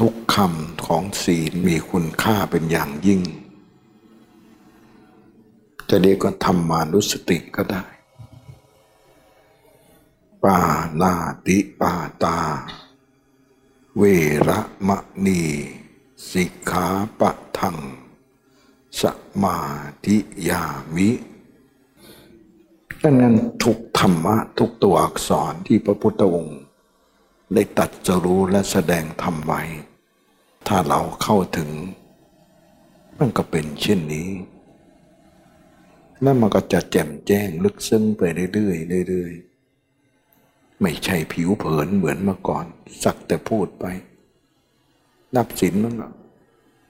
ทุกคำของศีลมีคุณค่าเป็นอย่างยิ่ง จะเรียกว่าธรรมานุสติก็ได้ ปานาติปาตา เวระมะนีสิกขาปะทัง สมาธิยามิดังนั้นทุกธรรมะทุกตัวอักษรที่พระพุทธองค์ ได้ตัดสรู้และแสดงธรรมไว้ ถ้าเราเข้าถึง มันก็เป็นเช่นนี้ แล้วมันก็จะแจ่มแจ้งลึกซึ้งไปเรื่อยๆเรื่อยๆ ไม่ใช่ผิวเผินเหมือนเมื่อก่อน สักแต่พูดไป นับสินมันก็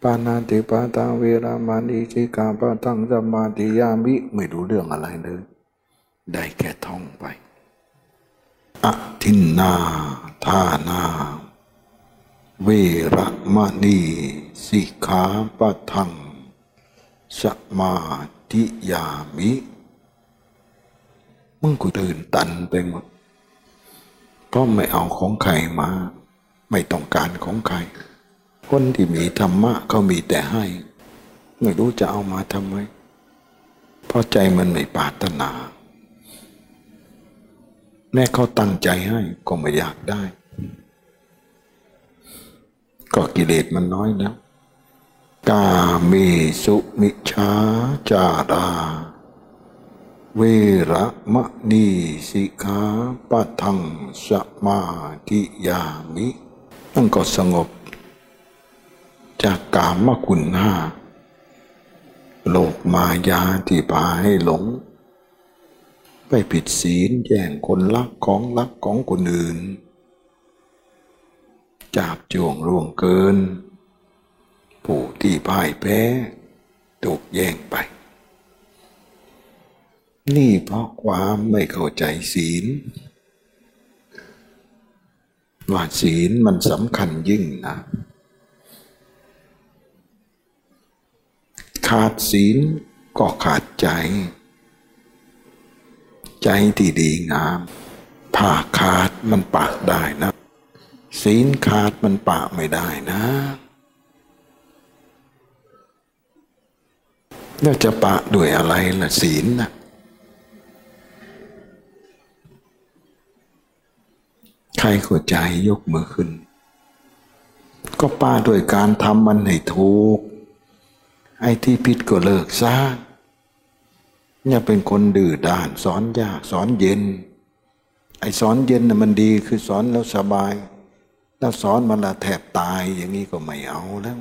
ปานาติปาตาเวรามานีสิกาปะทังสมาธิยามิไม่รู้เรื่องอะไรเลย ได้แค่ท่องไปอทินนา ทานาเวรมะนีสิกขาปะทังสมาธิยามิ มึงกูตื่นตันไปหมด ก็ไม่เอาของใครมา ไม่ต้องการของใคร คนที่มีธรรมะเขามีแต่ให้ ไม่รู้จะเอามาทำไม เพราะใจมันไม่ปรารถนา แม่เขาตั้งใจให้ก็ไม่อยากได้ ก็กิเลสมันน้อยแล้วกาเมสุมิชาจารา เวระมะนีสิกขาปะทังสมาธิยามินั่นก็สงบ จากกามคุณห้าโลกมายาที่พาให้หลง ไปผิดศีลแย่งคนรักของรักของคนอื่น จาบจวงร่วงเกิน ผู้ที่พ่ายแพ้ถูกแย่งไป นี่เพราะความไม่เข้าใจศีล ว่าศีลมันสำคัญยิ่งนะ ขาดศีลก็ขาดใจ ใจที่ดีงามผ่าขาดมันปากได้นะ ศีลขาดมันปาไม่ได้นะ แล้วจะปะด้วยอะไรล่ะศีลนะใครเข้าใจยกมือขึ้น ก็ป้าด้วยการทำมันให้ถูก ไอ้ที่ผิดก็เลิกซะอย่าเป็นคนดื้อด้านสอนยากสอนเย็น ไอ้สอนเย็นน่ะมันดีคือสอนแล้วสบาย ถ้าสอนมันละแทบตายอย่างนี้ก็ไม่เอาแล้ว